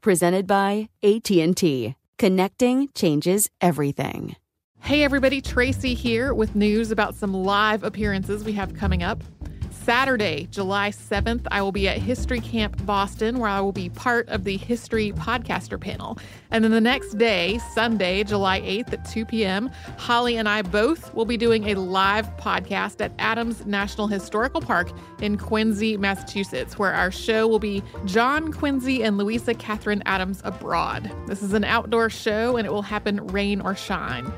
presented by AT&T. Connecting changes everything. Hey everybody, Tracy here with news about some live appearances we have coming up. Saturday, July 7th, I will be at History Camp Boston, where I will be part of the History Podcaster panel. And then the next day, Sunday, July 8th at 2 p.m., Holly and I both will be doing a live podcast at Adams National Historical Park in Quincy, Massachusetts, where our show will be John Quincy and Louisa Catherine Adams Abroad. This is an outdoor show and it will happen rain or shine.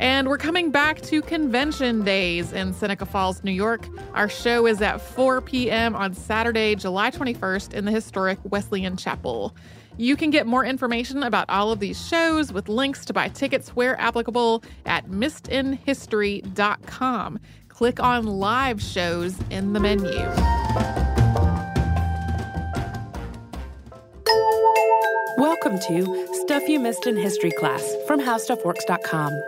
And we're coming back to convention days in Seneca Falls, New York. Our show is at 4 p.m. on Saturday, July 21st in the historic Wesleyan Chapel. You can get more information about all of these shows with links to buy tickets where applicable at missedinhistory.com. Click on live shows in the menu. Welcome to Stuff You Missed in History class from HowStuffWorks.com.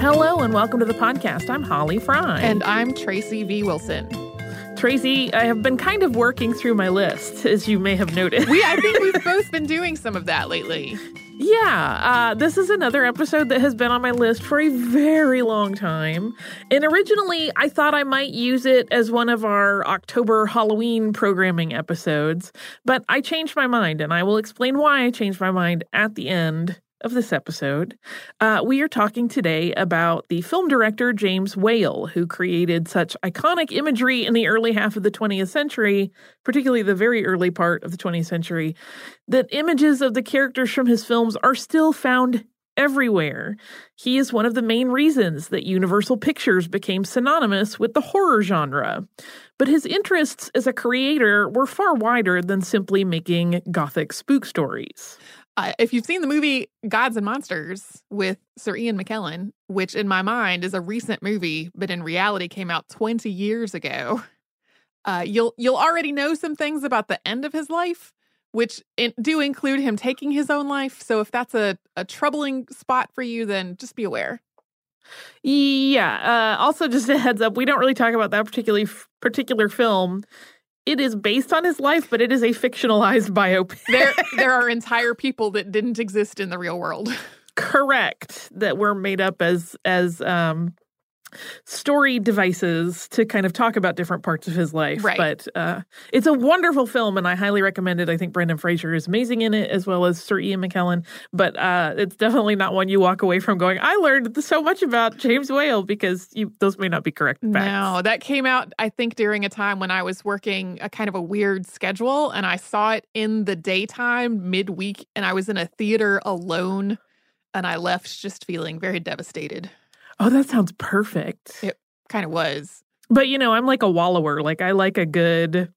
Hello and welcome to the podcast. I'm Holly Fry. And I'm Tracy V. Wilson. Tracy, I have been kind of working through my list, as you may have noticed. We, I think we've both been doing some of that lately. Yeah, uh, this is another episode that has been on my list for a very long time. And originally, I thought I might use it as one of our October Halloween programming episodes, but I changed my mind, and I will explain why I changed my mind at the end of this episode. Uh, we are talking today about the film director James Whale, who created such iconic imagery in the early half of the 20th century, particularly the very early part of the 20th century, that images of the characters from his films are still found everywhere. He is one of the main reasons that Universal Pictures became synonymous with the horror genre. But his interests as a creator were far wider than simply making gothic spook stories if you've seen the movie Gods and Monsters with Sir Ian McKellen, which in my mind is a recent movie, but in reality came out 20 years ago, uh, you'll you'll already know some things about the end of his life, which in, do include him taking his own life. So if that's a, a troubling spot for you, then just be aware. Yeah. Uh, also, just a heads up, we don't really talk about that particularly particular film it is based on his life, but it is a fictionalized biopic. there, there are entire people that didn't exist in the real world. Correct. That were made up as as um story devices to kind of talk about different parts of his life. Right. But uh, it's a wonderful film, and I highly recommend it. I think Brendan Fraser is amazing in it, as well as Sir Ian McKellen. But uh, it's definitely not one you walk away from going, I learned so much about James Whale, because you, those may not be correct facts. No, that came out, I think, during a time when I was working a kind of a weird schedule and I saw it in the daytime midweek and I was in a theater alone and I left just feeling very devastated. Oh, that sounds perfect. It kind of was. But, you know, I'm like a wallower. Like, I like a good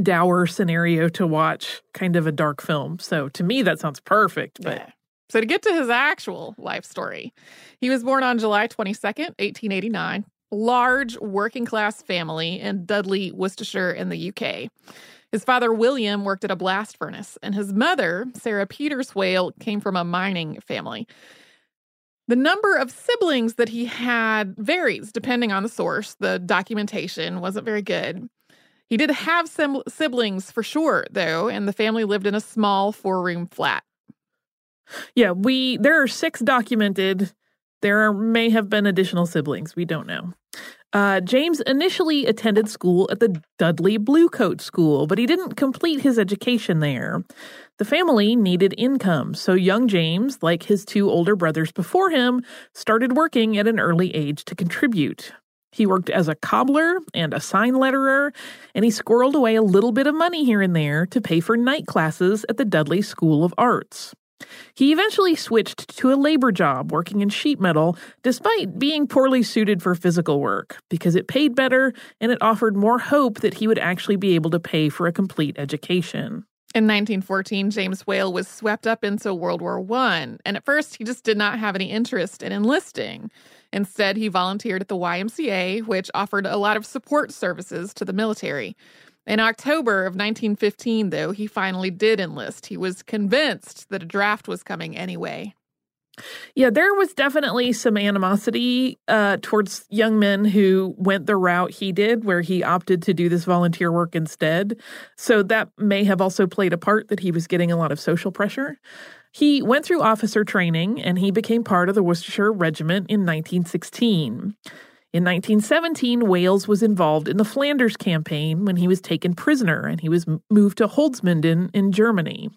dour scenario to watch, kind of a dark film. So to me, that sounds perfect. But Yeah. So to get to his actual life story, he was born on July 22nd, 1889. Large working class family in Dudley, Worcestershire in the UK. His father, William, worked at a blast furnace, and his mother, Sarah Peters Whale, came from a mining family. The number of siblings that he had varies depending on the source. The documentation wasn't very good. He did have sim- siblings for sure, though, and the family lived in a small four room flat. yeah, we, there are six documented. There may have been additional siblings. We don't know. Uh, James initially attended school at the Dudley Bluecoat School, but he didn't complete his education there. The family needed income, so young James, like his two older brothers before him, started working at an early age to contribute. He worked as a cobbler and a sign letterer, and he squirreled away a little bit of money here and there to pay for night classes at the Dudley School of Arts. He eventually switched to a labor job working in sheet metal, despite being poorly suited for physical work, because it paid better and it offered more hope that he would actually be able to pay for a complete education. In 1914, James Whale was swept up into World War I, and at first he just did not have any interest in enlisting. Instead, he volunteered at the YMCA, which offered a lot of support services to the military. In October of 1915, though, he finally did enlist. He was convinced that a draft was coming anyway. Yeah, there was definitely some animosity uh, towards young men who went the route he did, where he opted to do this volunteer work instead. So that may have also played a part that he was getting a lot of social pressure. He went through officer training and he became part of the Worcestershire Regiment in 1916. In 1917, Wales was involved in the Flanders campaign when he was taken prisoner and he was moved to Holzminden in Germany.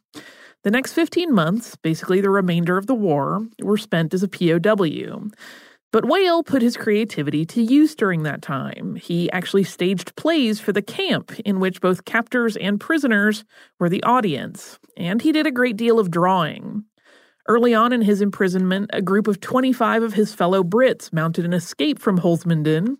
The next 15 months, basically the remainder of the war, were spent as a POW. But Whale put his creativity to use during that time. He actually staged plays for the camp in which both captors and prisoners were the audience, and he did a great deal of drawing. Early on in his imprisonment, a group of 25 of his fellow Brits mounted an escape from Holzminden,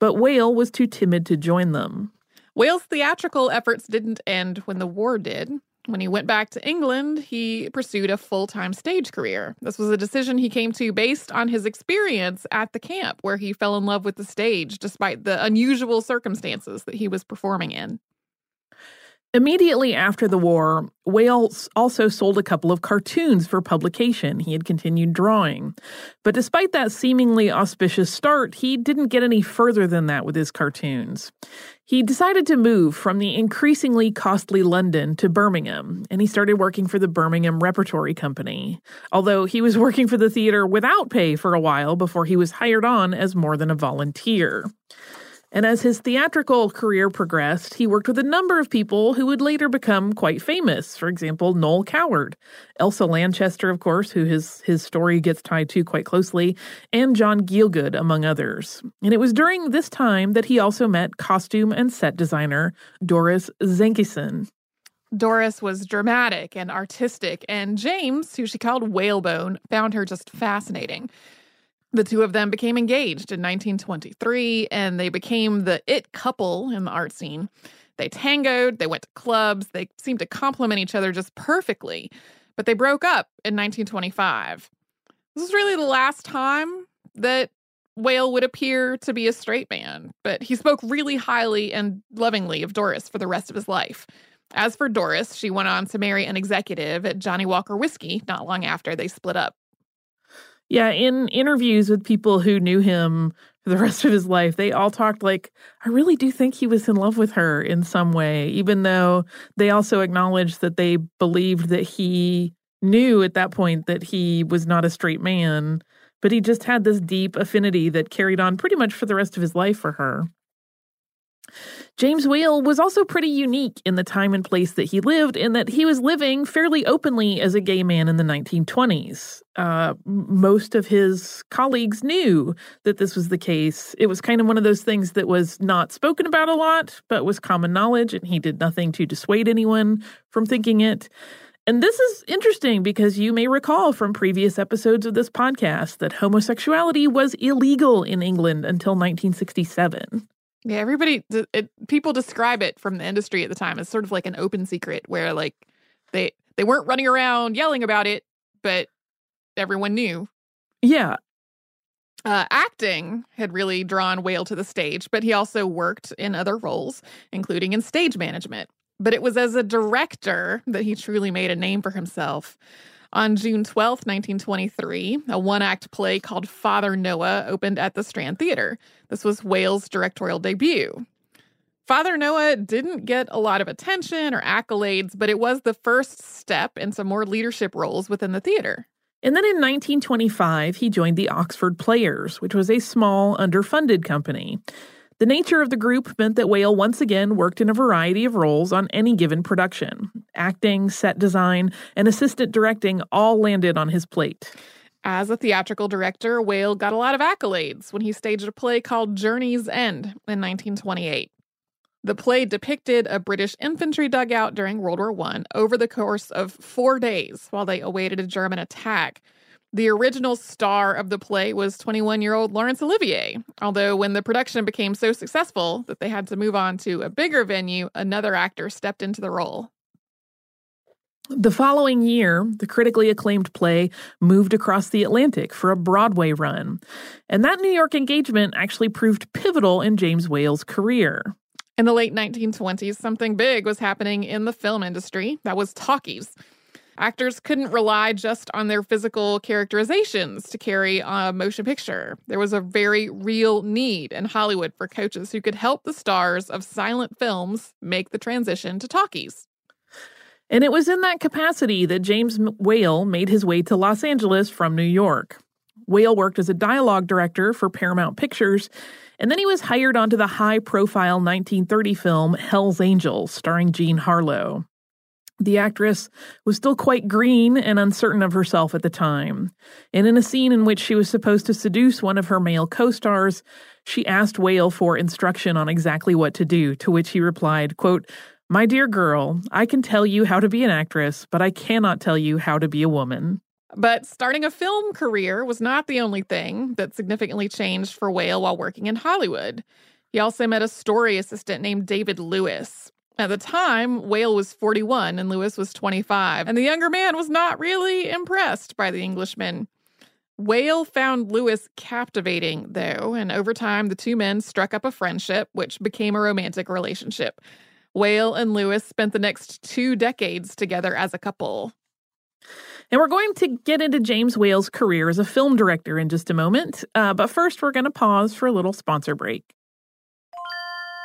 but Whale was too timid to join them. Whale's theatrical efforts didn't end when the war did. When he went back to England, he pursued a full time stage career. This was a decision he came to based on his experience at the camp, where he fell in love with the stage despite the unusual circumstances that he was performing in. Immediately after the war, Wales also sold a couple of cartoons for publication. He had continued drawing. But despite that seemingly auspicious start, he didn't get any further than that with his cartoons. He decided to move from the increasingly costly London to Birmingham, and he started working for the Birmingham Repertory Company. Although he was working for the theater without pay for a while before he was hired on as more than a volunteer. And as his theatrical career progressed, he worked with a number of people who would later become quite famous. For example, Noel Coward, Elsa Lanchester, of course, who his, his story gets tied to quite closely, and John Gielgud, among others. And it was during this time that he also met costume and set designer Doris Zinkeisen. Doris was dramatic and artistic, and James, who she called Whalebone, found her just fascinating. The two of them became engaged in 1923, and they became the it couple in the art scene. They tangoed, they went to clubs, they seemed to complement each other just perfectly. But they broke up in 1925. This was really the last time that Whale would appear to be a straight man, but he spoke really highly and lovingly of Doris for the rest of his life. As for Doris, she went on to marry an executive at Johnnie Walker Whiskey not long after they split up. Yeah, in interviews with people who knew him for the rest of his life, they all talked like, I really do think he was in love with her in some way, even though they also acknowledged that they believed that he knew at that point that he was not a straight man, but he just had this deep affinity that carried on pretty much for the rest of his life for her. James Whale was also pretty unique in the time and place that he lived, in that he was living fairly openly as a gay man in the 1920s. Uh, most of his colleagues knew that this was the case. It was kind of one of those things that was not spoken about a lot, but was common knowledge, and he did nothing to dissuade anyone from thinking it. And this is interesting because you may recall from previous episodes of this podcast that homosexuality was illegal in England until 1967. Yeah, everybody, it, people describe it from the industry at the time as sort of like an open secret where like they they weren't running around yelling about it, but everyone knew. Yeah. Uh, acting had really drawn Whale to the stage, but he also worked in other roles, including in stage management. But it was as a director that he truly made a name for himself. On June 12, 1923, a one act play called Father Noah opened at the Strand Theatre. This was Whale's directorial debut. Father Noah didn't get a lot of attention or accolades, but it was the first step into more leadership roles within the theater. And then in 1925, he joined the Oxford Players, which was a small, underfunded company. The nature of the group meant that Whale once again worked in a variety of roles on any given production. Acting, set design, and assistant directing all landed on his plate. As a theatrical director, Whale got a lot of accolades when he staged a play called Journey's End in 1928. The play depicted a British infantry dugout during World War I over the course of four days while they awaited a German attack. The original star of the play was 21 year old Laurence Olivier, although when the production became so successful that they had to move on to a bigger venue, another actor stepped into the role. The following year, the critically acclaimed play moved across the Atlantic for a Broadway run, and that New York engagement actually proved pivotal in James Whale's career. In the late 1920s, something big was happening in the film industry that was talkies. Actors couldn't rely just on their physical characterizations to carry a motion picture. There was a very real need in Hollywood for coaches who could help the stars of silent films make the transition to talkies. And it was in that capacity that James Whale made his way to Los Angeles from New York. Whale worked as a dialogue director for Paramount Pictures, and then he was hired onto the high profile 1930 film Hell's Angels, starring Jean Harlow. The actress was still quite green and uncertain of herself at the time, and in a scene in which she was supposed to seduce one of her male co stars, she asked Whale for instruction on exactly what to do, to which he replied, quote, My dear girl, I can tell you how to be an actress, but I cannot tell you how to be a woman. But starting a film career was not the only thing that significantly changed for Whale while working in Hollywood. He also met a story assistant named David Lewis, at the time, Whale was 41 and Lewis was 25, and the younger man was not really impressed by the Englishman. Whale found Lewis captivating, though, and over time the two men struck up a friendship, which became a romantic relationship. Whale and Lewis spent the next two decades together as a couple. And we're going to get into James Whale's career as a film director in just a moment, uh, but first we're going to pause for a little sponsor break.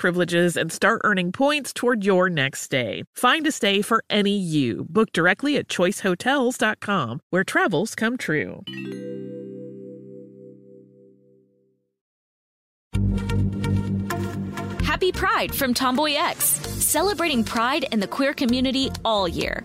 privileges and start earning points toward your next stay. Find a stay for any you. Book directly at choicehotels.com, where travels come true. Happy Pride from Tomboy X, celebrating pride and the queer community all year.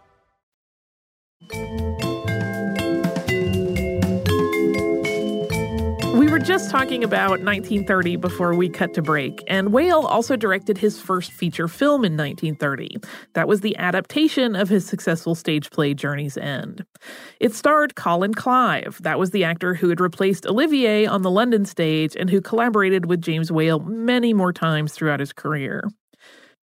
We were just talking about 1930 before we cut to break, and Whale also directed his first feature film in 1930. That was the adaptation of his successful stage play Journey's End. It starred Colin Clive. That was the actor who had replaced Olivier on the London stage and who collaborated with James Whale many more times throughout his career.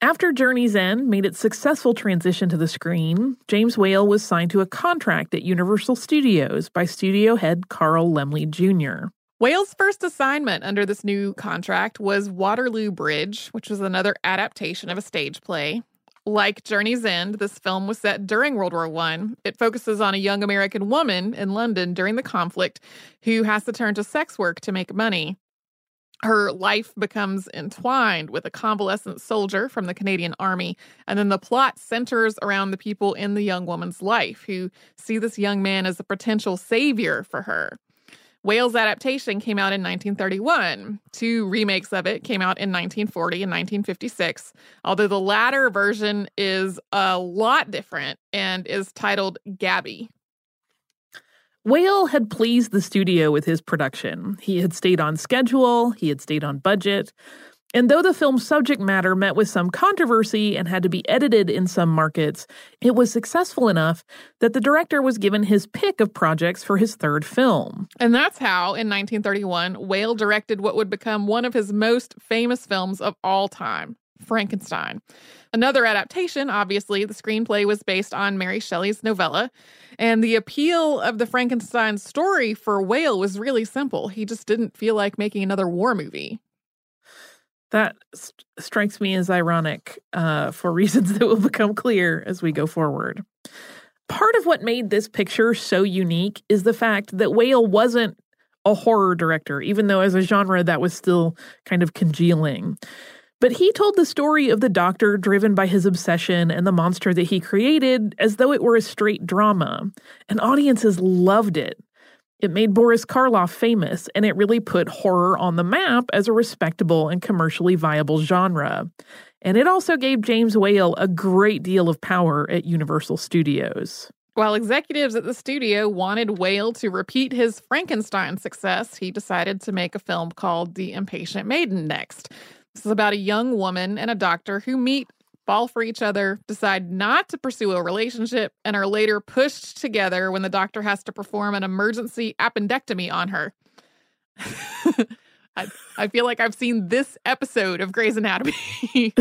After Journey's End made its successful transition to the screen, James Whale was signed to a contract at Universal Studios by studio head Carl Laemmle Jr. Whale's first assignment under this new contract was Waterloo Bridge, which was another adaptation of a stage play. Like Journey's End, this film was set during World War I. It focuses on a young American woman in London during the conflict who has to turn to sex work to make money her life becomes entwined with a convalescent soldier from the Canadian Army. And then the plot centers around the people in the young woman's life who see this young man as a potential savior for her. Whale's adaptation came out in 1931. Two remakes of it came out in 1940 and 1956, although the latter version is a lot different and is titled Gaby. Whale had pleased the studio with his production. He had stayed on schedule, he had stayed on budget. And though the film's subject matter met with some controversy and had to be edited in some markets, it was successful enough that the director was given his pick of projects for his third film. And that's how, in 1931, Whale directed what would become one of his most famous films of all time Frankenstein. Another adaptation, obviously, the screenplay was based on Mary Shelley's novella. And the appeal of the Frankenstein story for Whale was really simple. He just didn't feel like making another war movie. That st- strikes me as ironic uh, for reasons that will become clear as we go forward. Part of what made this picture so unique is the fact that Whale wasn't a horror director, even though as a genre that was still kind of congealing. But he told the story of the doctor driven by his obsession and the monster that he created as though it were a straight drama, and audiences loved it. It made Boris Karloff famous, and it really put horror on the map as a respectable and commercially viable genre. And it also gave James Whale a great deal of power at Universal Studios. While executives at the studio wanted Whale to repeat his Frankenstein success, he decided to make a film called The Impatient Maiden next. This is about a young woman and a doctor who meet fall for each other, decide not to pursue a relationship, and are later pushed together when the doctor has to perform an emergency appendectomy on her. I, I feel like I've seen this episode of Grey's Anatomy.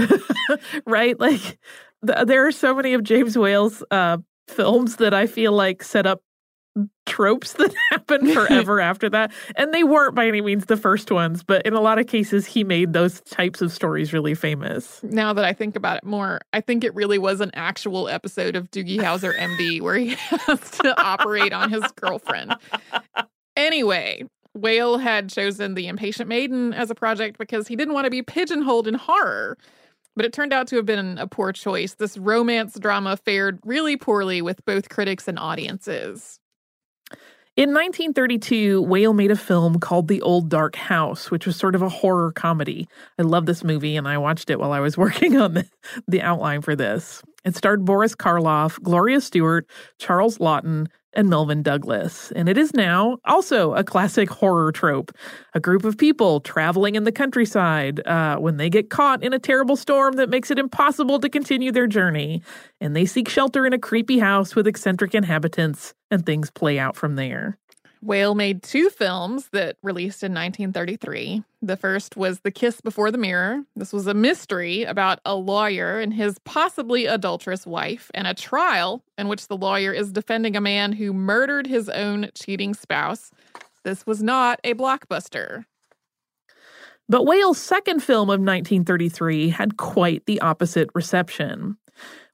right? Like, th- there are so many of James Whale's uh, films that I feel like set up tropes that happen forever after that. And they weren't by any means the first ones, but in a lot of cases, he made those types of stories really famous. Now that I think about it more, I think it really was an actual episode of Doogie Howser MD where he has to operate on his girlfriend. Anyway, Whale had chosen The Impatient Maiden as a project because he didn't want to be pigeonholed in horror. But it turned out to have been a poor choice. This romance drama fared really poorly with both critics and audiences. In 1932, Whale made a film called The Old Dark House, which was sort of a horror comedy. I love this movie, and I watched it while I was working on the, the outline for this. It starred Boris Karloff, Gloria Stuart, Charles Laughton, and Melvyn Douglas. And it is now also a classic horror trope a group of people traveling in the countryside uh, when they get caught in a terrible storm that makes it impossible to continue their journey. And they seek shelter in a creepy house with eccentric inhabitants, and things play out from there. Whale made two films that released in 1933. The first was The Kiss Before the Mirror. This was a mystery about a lawyer and his possibly adulterous wife, and a trial in which the lawyer is defending a man who murdered his own cheating spouse. This was not a blockbuster. But Whale's second film of 1933 had quite the opposite reception.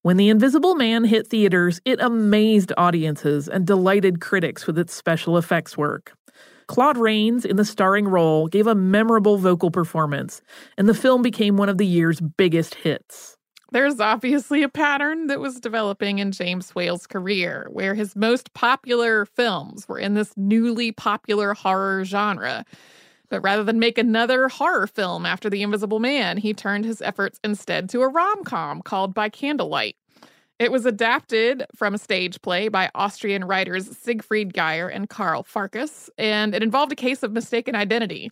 When The Invisible Man hit theaters, it amazed audiences and delighted critics with its special effects work. Claude Rains, in the starring role, gave a memorable vocal performance, and the film became one of the year's biggest hits. There's obviously a pattern that was developing in James Whale's career, where his most popular films were in this newly popular horror genre. But rather than make another horror film after The Invisible Man, he turned his efforts instead to a rom com called By Candlelight. It was adapted from a stage play by Austrian writers Siegfried Geyer and Karl Farkas, and it involved a case of mistaken identity.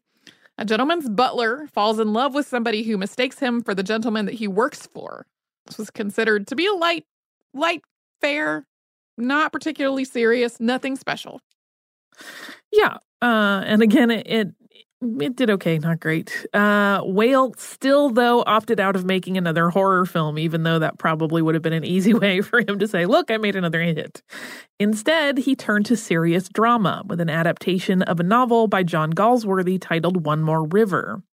A gentleman's butler falls in love with somebody who mistakes him for the gentleman that he works for. This was considered to be a light, light fare, not particularly serious, nothing special. Yeah, uh, and again, it, it it did okay, not great. Uh, Whale still, though, opted out of making another horror film, even though that probably would have been an easy way for him to say, Look, I made another hit. Instead, he turned to serious drama with an adaptation of a novel by John Galsworthy titled One More River.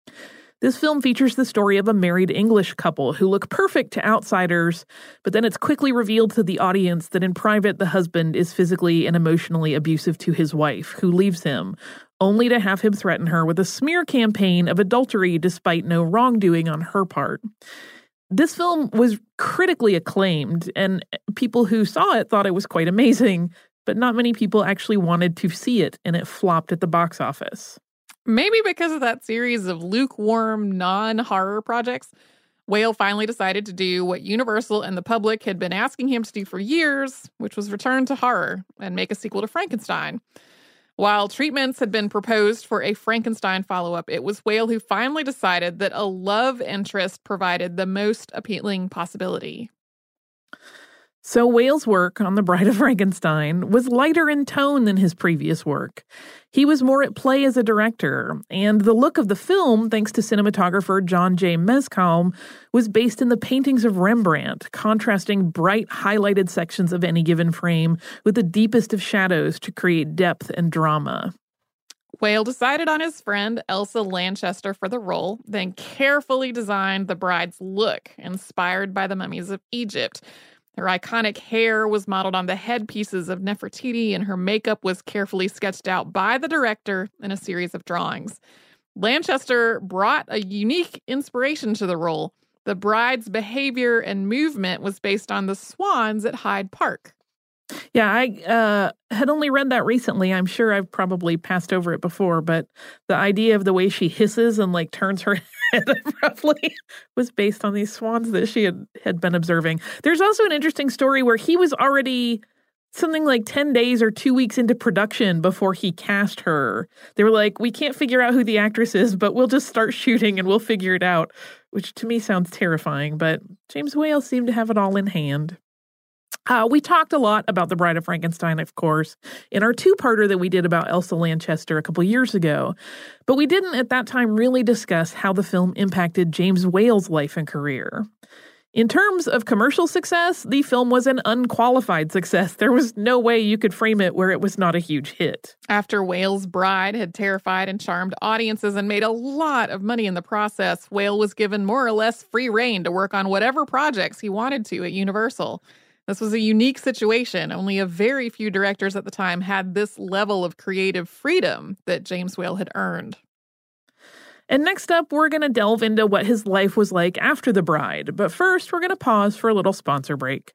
This film features the story of a married English couple who look perfect to outsiders, but then it's quickly revealed to the audience that in private the husband is physically and emotionally abusive to his wife, who leaves him, only to have him threaten her with a smear campaign of adultery despite no wrongdoing on her part. This film was critically acclaimed, and people who saw it thought it was quite amazing, but not many people actually wanted to see it, and it flopped at the box office. Maybe because of that series of lukewarm, non horror projects, Whale finally decided to do what Universal and the public had been asking him to do for years, which was return to horror and make a sequel to Frankenstein. While treatments had been proposed for a Frankenstein follow up, it was Whale who finally decided that a love interest provided the most appealing possibility. So, Whale's work on The Bride of Frankenstein was lighter in tone than his previous work. He was more at play as a director, and the look of the film, thanks to cinematographer John J. Mescall, was based in the paintings of Rembrandt, contrasting bright, highlighted sections of any given frame with the deepest of shadows to create depth and drama. Whale decided on his friend Elsa Lanchester for the role, then carefully designed the bride's look, inspired by the mummies of Egypt, her iconic hair was modeled on the headpieces of Nefertiti, and her makeup was carefully sketched out by the director in a series of drawings. Lanchester brought a unique inspiration to the role. The bride's behavior and movement was based on the swans at Hyde Park. Yeah, I uh, had only read that recently. I'm sure I've probably passed over it before, but the idea of the way she hisses and like turns her head abruptly was based on these swans that she had, had been observing. There's also an interesting story where he was already something like 10 days or two weeks into production before he cast her. They were like, we can't figure out who the actress is, but we'll just start shooting and we'll figure it out. which to me sounds terrifying, but James Whale seemed to have it all in hand. Uh, we talked a lot about The Bride of Frankenstein, of course, in our two parter that we did about Elsa Lanchester a couple years ago. But we didn't at that time really discuss how the film impacted James Whale's life and career. In terms of commercial success, the film was an unqualified success. There was no way you could frame it where it was not a huge hit. After Whale's Bride had terrified and charmed audiences and made a lot of money in the process, Whale was given more or less free reign to work on whatever projects he wanted to at Universal. This was a unique situation. Only a very few directors at the time had this level of creative freedom that James Whale had earned. And next up, we're going to delve into what his life was like after The Bride. But first, we're going to pause for a little sponsor break.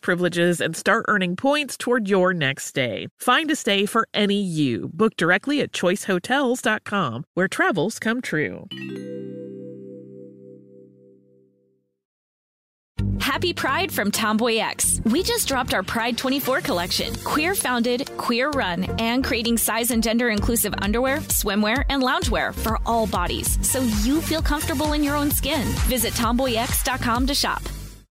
privileges and start earning points toward your next stay. Find a stay for any you. Book directly at choicehotels.com, where travels come true. Happy Pride from Tomboy X. We just dropped our Pride 24 collection. Queer founded, queer run, and creating size and gender inclusive underwear, swimwear, and loungewear for all bodies so you feel comfortable in your own skin. Visit tomboyx.com to shop.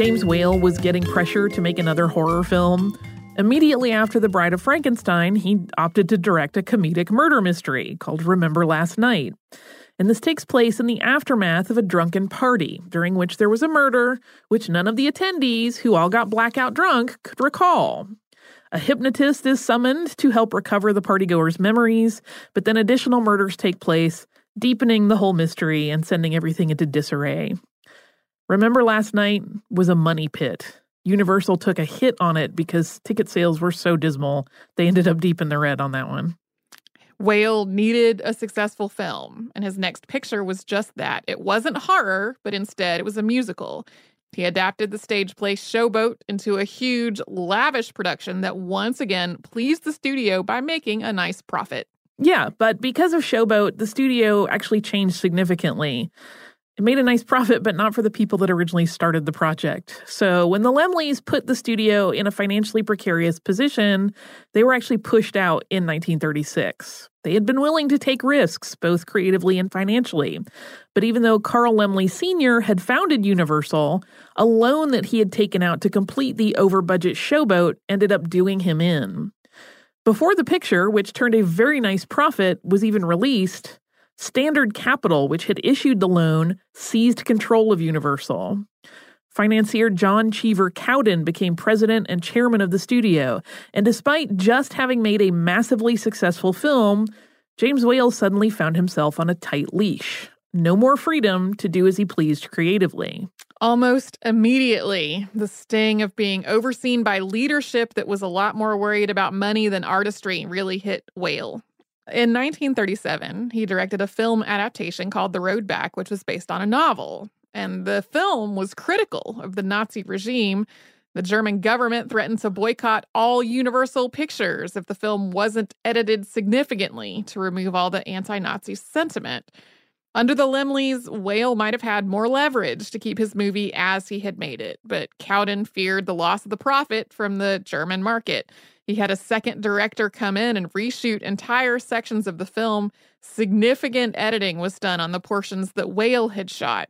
James Whale was getting pressure to make another horror film, immediately after The Bride of Frankenstein, he opted to direct a comedic murder mystery called Remember Last Night. And this takes place in the aftermath of a drunken party, during which there was a murder, which none of the attendees, who all got blackout drunk, could recall. A hypnotist is summoned to help recover the partygoers' memories, but then additional murders take place, deepening the whole mystery and sending everything into disarray. Remember Last Night was a money pit. Universal took a hit on it because ticket sales were so dismal, they ended up deep in the red on that one. Whale needed a successful film, and his next picture was just that. It wasn't horror, but instead it was a musical. He adapted the stage play Showboat into a huge, lavish production that once again pleased the studio by making a nice profit. Yeah, but because of Showboat, the studio actually changed significantly. It made a nice profit, but not for the people that originally started the project. So when the Laemmles put the studio in a financially precarious position, they were actually pushed out in 1936. They had been willing to take risks, both creatively and financially. But even though Carl Laemmle Sr. had founded Universal, a loan that he had taken out to complete the over budget showboat ended up doing him in. Before the picture, which turned a very nice profit, was even released, Standard Capital, which had issued the loan, seized control of Universal. Financier John Cheever Cowdin became president and chairman of the studio, and despite just having made a massively successful film, James Whale suddenly found himself on a tight leash. No more freedom to do as he pleased creatively. Almost immediately, the sting of being overseen by leadership that was a lot more worried about money than artistry really hit Whale. In 1937, he directed a film adaptation called The Road Back, which was based on a novel. And the film was critical of the Nazi regime. The German government threatened to boycott all Universal Pictures if the film wasn't edited significantly to remove all the anti Nazi sentiment. Under the Laemmles, Whale might have had more leverage to keep his movie as he had made it, but Cowdin feared the loss of the profit from the German market. He had a second director come in and reshoot entire sections of the film. Significant editing was done on the portions that Whale had shot.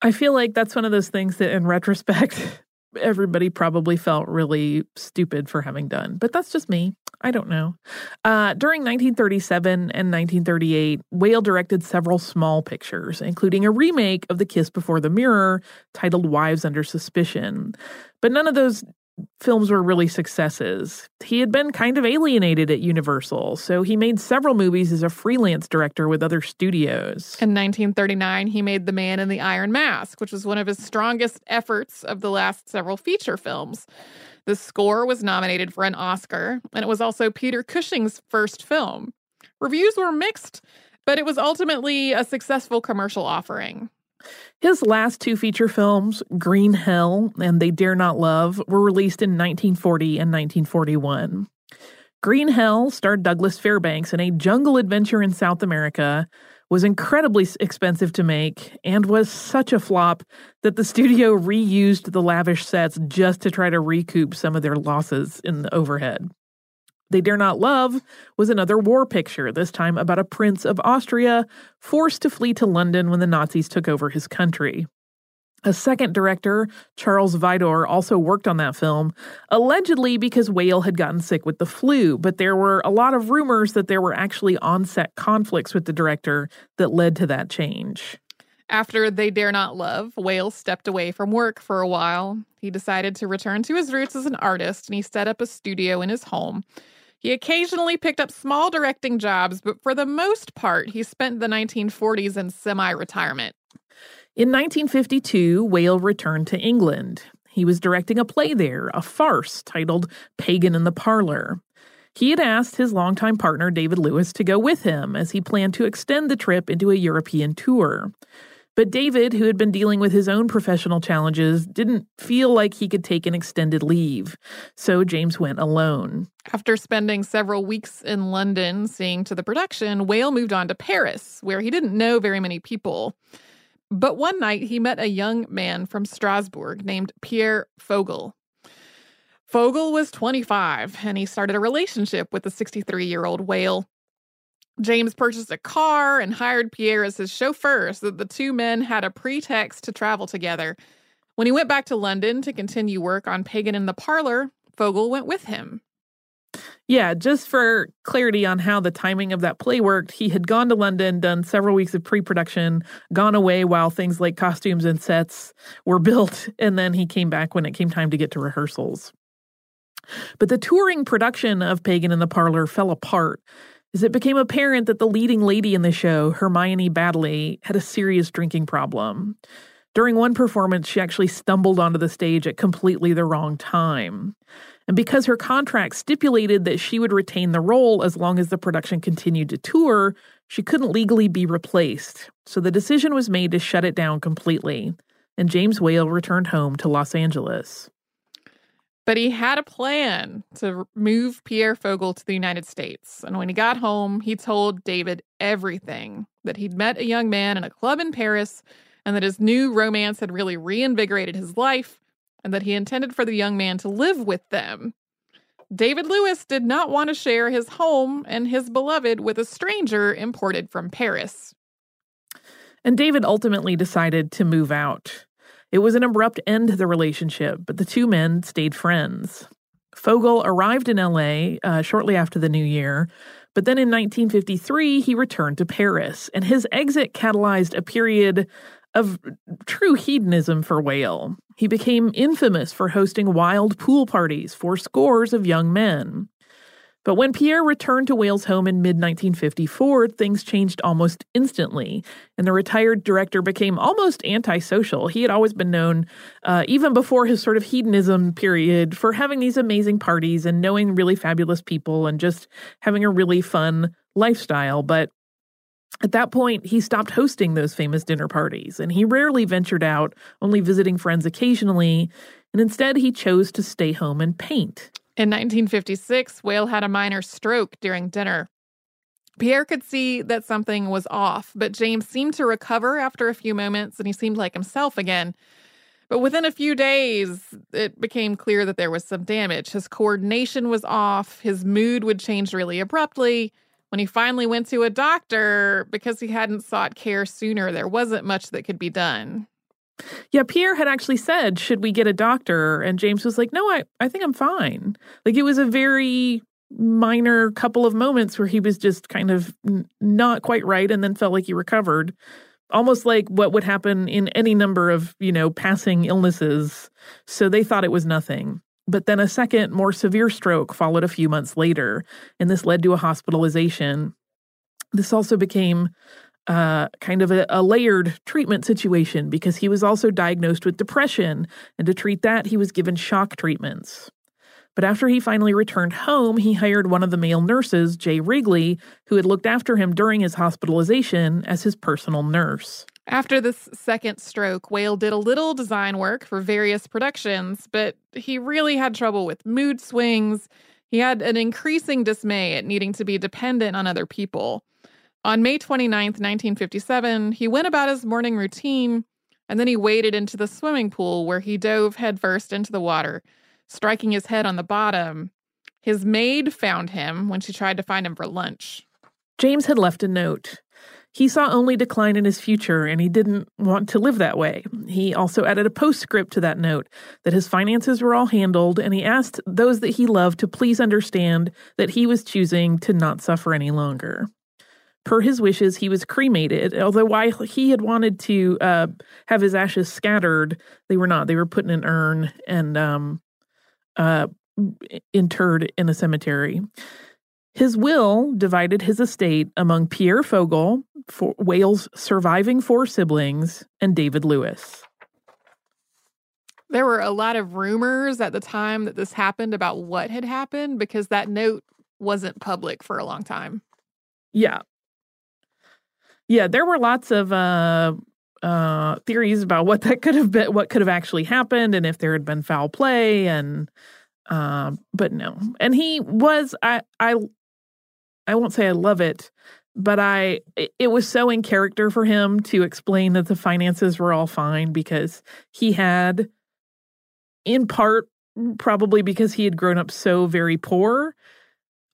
I feel like that's one of those things that, in retrospect, everybody probably felt really stupid for having done. But that's just me. I don't know. Uh, during 1937 and 1938, Whale directed several small pictures, including a remake of The Kiss Before the Mirror titled Wives Under Suspicion. But none of those films were really successes. He had been kind of alienated at Universal, so he made several movies as a freelance director with other studios. In 1939, he made The Man in the Iron Mask, which was one of his strongest efforts of the last several feature films. The score was nominated for an Oscar, and it was also Peter Cushing's first film. Reviews were mixed, but it was ultimately a successful commercial offering. His last two feature films, Green Hell and They Dare Not Love, were released in 1940 and 1941. Green Hell starred Douglas Fairbanks in a jungle adventure in South America, was incredibly expensive to make, and was such a flop that the studio reused the lavish sets just to try to recoup some of their losses in the overhead. They Dare Not Love was another war picture, this time about a prince of Austria forced to flee to London when the Nazis took over his country. A second director, Charles Vidor, also worked on that film, allegedly because Whale had gotten sick with the flu, but there were a lot of rumors that there were actually on set conflicts with the director that led to that change. After They Dare Not Love, Whale stepped away from work for a while. He decided to return to his roots as an artist and he set up a studio in his home. He occasionally picked up small directing jobs, but for the most part, he spent the 1940s in semi retirement. In 1952, Whale returned to England. He was directing a play there, a farce titled Pagan in the Parlor. He had asked his longtime partner David Lewis to go with him as he planned to extend the trip into a European tour. But David, who had been dealing with his own professional challenges, didn't feel like he could take an extended leave. So James went alone. After spending several weeks in London seeing to the production, Whale moved on to Paris, where he didn't know very many people. But one night he met a young man from Strasbourg named Pierre Foegel. Foegel was 25 and he started a relationship with the 63 year old Whale. James purchased a car and hired Pierre as his chauffeur so that the two men had a pretext to travel together. When he went back to London to continue work on Pagan in the Parlor, Foegel went with him. Yeah, just for clarity on how the timing of that play worked, he had gone to London, done several weeks of pre production, gone away while things like costumes and sets were built, and then he came back when it came time to get to rehearsals. But the touring production of Pagan in the Parlor fell apart as it became apparent that the leading lady in the show, Hermione Baddeley, had a serious drinking problem. During one performance, she actually stumbled onto the stage at completely the wrong time. And because her contract stipulated that she would retain the role as long as the production continued to tour, she couldn't legally be replaced. So the decision was made to shut it down completely. And James Whale returned home to Los Angeles. But he had a plan to move Pierre Foegel to the United States. And when he got home, he told David everything that he'd met a young man in a club in Paris and that his new romance had really reinvigorated his life, and that he intended for the young man to live with them. David Lewis did not want to share his home and his beloved with a stranger imported from Paris. And David ultimately decided to move out. It was an abrupt end to the relationship, but the two men stayed friends. Foegel arrived in LA uh, shortly after the new year, but then in 1953 he returned to Paris, and his exit catalyzed a period of true hedonism for Whale. He became infamous for hosting wild pool parties for scores of young men. But when Pierre returned to Whale's home in mid 1954, things changed almost instantly, and the retired director became almost antisocial. He had always been known, uh, even before his sort of hedonism period, for having these amazing parties and knowing really fabulous people and just having a really fun lifestyle. But at that point, he stopped hosting those famous dinner parties, and he rarely ventured out, only visiting friends occasionally, and instead he chose to stay home and paint. In 1956, Whale had a minor stroke during dinner. Pierre could see that something was off, but James seemed to recover after a few moments and he seemed like himself again. But within a few days, it became clear that there was some damage. His coordination was off, his mood would change really abruptly. When he finally went to a doctor, because he hadn't sought care sooner, there wasn't much that could be done. Yeah, Pierre had actually said, Should we get a doctor? And James was like, No, I, I think I'm fine. Like it was a very minor couple of moments where he was just kind of n- not quite right and then felt like he recovered. Almost like what would happen in any number of, you know, passing illnesses. So they thought it was nothing. But then a second, more severe stroke followed a few months later, and this led to a hospitalization. This also became uh, kind of a, a, layered treatment situation because he was also diagnosed with depression, and to treat that, he was given shock treatments. But after he finally returned home, he hired one of the male nurses, Jay Wrigley, who had looked after him during his hospitalization as his personal nurse. After this second stroke, Whale did a little design work for various productions, but he really had trouble with mood swings. He had an increasing dismay at needing to be dependent on other people. On May 29th, 1957, he went about his morning routine and then he waded into the swimming pool where he dove headfirst into the water, striking his head on the bottom. His maid found him when she tried to find him for lunch. James had left a note. He saw only decline in his future and he didn't want to live that way. He also added a postscript to that note that his finances were all handled and he asked those that he loved to please understand that he was choosing to not suffer any longer. Per his wishes, he was cremated. Although while he had wanted to uh, have his ashes scattered, they were not. They were put in an urn and um, uh, interred in a cemetery. His will divided his estate among Pierre Foegel, for Whale's surviving four siblings, and David Lewis. There were a lot of rumors at the time that this happened about what had happened because that note wasn't public for a long time. Yeah. Yeah, there were lots of uh, uh, theories about what that could have been, what could have actually happened, and if there had been foul play, and uh, but no. And he was, I, I, I won't say I love it, but I, it, it was so in character for him to explain that the finances were all fine because he had, in part, probably because he had grown up so very poor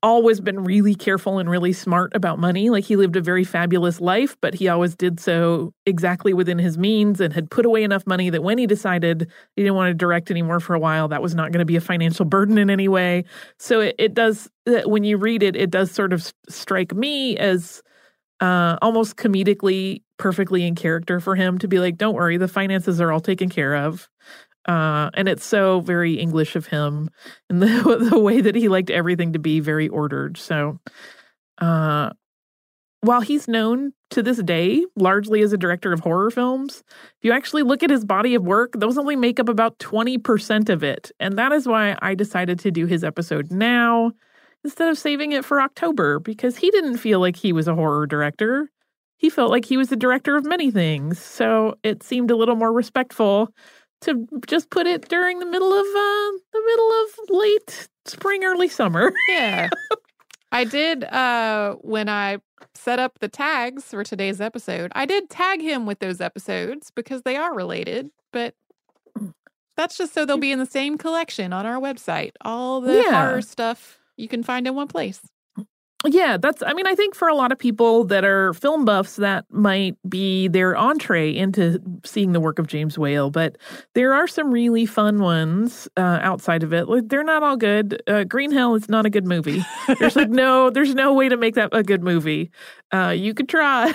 always been really careful and really smart about money. Like he lived a very fabulous life, but he always did so exactly within his means and had put away enough money that when he decided he didn't want to direct anymore for a while, that was not going to be a financial burden in any way. So it, it does, uh, when you read it, it does sort of strike me as uh, almost comedically perfectly in character for him to be like, don't worry, the finances are all taken care of. Uh, and it's so very English of him in the the way that he liked everything to be very ordered. So, uh, while he's known to this day largely as a director of horror films, if you actually look at his body of work, those only make up about 20% of it. And that is why I decided to do his episode now instead of saving it for October because he didn't feel like he was a horror director. He felt like he was the director of many things. So it seemed a little more respectful to just put it during the middle of uh, the middle of late spring, early summer. Yeah. I did uh when I set up the tags for today's episode. I did tag him with those episodes because they are related, but that's just so they'll be in the same collection on our website. All the Yeah. horror stuff you can find in one place. Yeah, that's, I mean, I think for a lot of people that are film buffs, that might be their entree into seeing the work of James Whale. But there are some really fun ones uh, outside of it. Like, they're not all good. Uh, Green Hell is not a good movie. There's like no, there's no way to make that a good movie. Uh, you could try,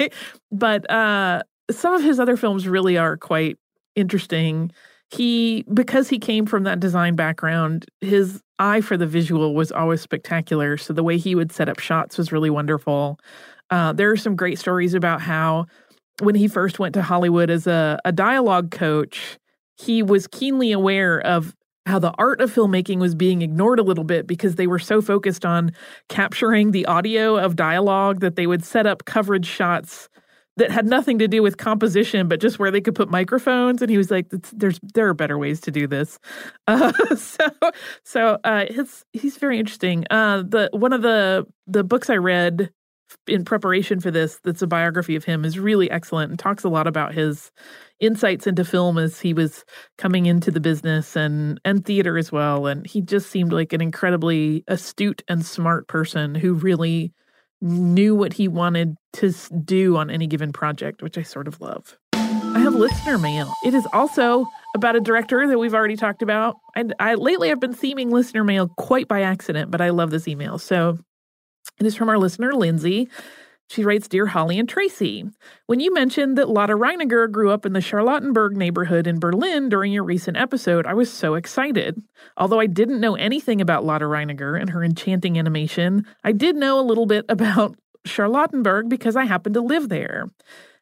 but uh, some of his other films really are quite interesting. He, because he came from that design background, his eye for the visual was always spectacular. So the way he would set up shots was really wonderful. Uh, there are some great stories about how when he first went to Hollywood as a, a dialogue coach, he was keenly aware of how the art of filmmaking was being ignored a little bit because they were so focused on capturing the audio of dialogue that they would set up coverage shots that had nothing to do with composition, but just where they could put microphones. And he was like, "There's there are better ways to do this." Uh, so so uh, his he's very interesting. Uh, the one of the the books I read in preparation for this, that's a biography of him, is really excellent and talks a lot about his insights into film as he was coming into the business and and theater as well. And he just seemed like an incredibly astute and smart person who really knew what he wanted to do on any given project, which I sort of love. I have listener mail. It is also about a director that we've already talked about. And I lately I've been theming listener mail quite by accident, but I love this email. So it is from our listener Lindsay. She writes, Dear Holly and Tracy, when you mentioned that Lotte Reiniger grew up in the Charlottenburg neighborhood in Berlin during your recent episode, I was so excited. Although I didn't know anything about Lotte Reiniger and her enchanting animation, I did know a little bit about Charlottenburg because I happen to live there.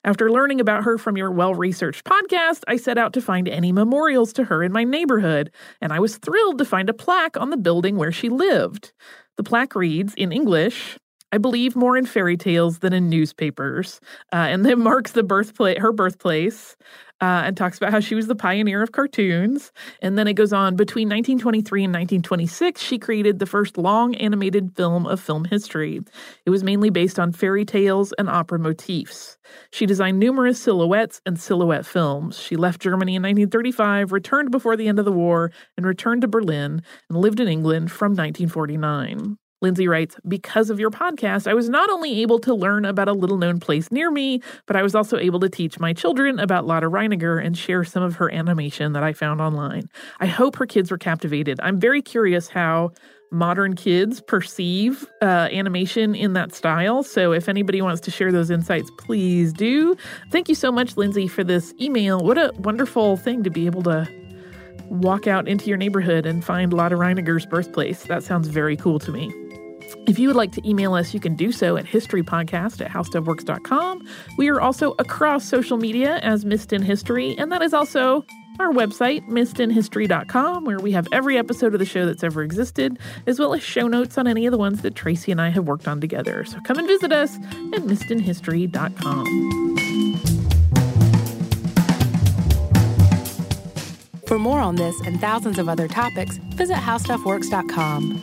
After learning about her from your well researched podcast, I set out to find any memorials to her in my neighborhood, and I was thrilled to find a plaque on the building where she lived. The plaque reads, in English, I believe more in fairy tales than in newspapers, uh, and then marks the birthplace, her birthplace, uh, and talks about how she was the pioneer of cartoons. And then it goes on. Between 1923 and 1926, she created the first long animated film of film history. It was mainly based on fairy tales and opera motifs. She designed numerous silhouettes and silhouette films. She left Germany in 1935, returned before the end of the war, and returned to Berlin and lived in England from 1949. Lindsay writes, Because of your podcast, I was not only able to learn about a little known place near me, but I was also able to teach my children about Lotte Reiniger and share some of her animation that I found online. I hope her kids were captivated. I'm very curious how modern kids perceive uh, animation in that style. So if anybody wants to share those insights, please do. Thank you so much, Lindsay, for this email. What a wonderful thing to be able to walk out into your neighborhood and find Lotte Reiniger's birthplace. That sounds very cool to me. If you would like to email us, you can do so at historypodcast at howstuffworks.com. We are also across social media as Missed in History, and that is also our website, missedinhistory.com, where we have every episode of the show that's ever existed, as well as show notes on any of the ones that Tracy and I have worked on together. So come and visit us at missedinhistory.com. For more on this and thousands of other topics, visit howstuffworks.com.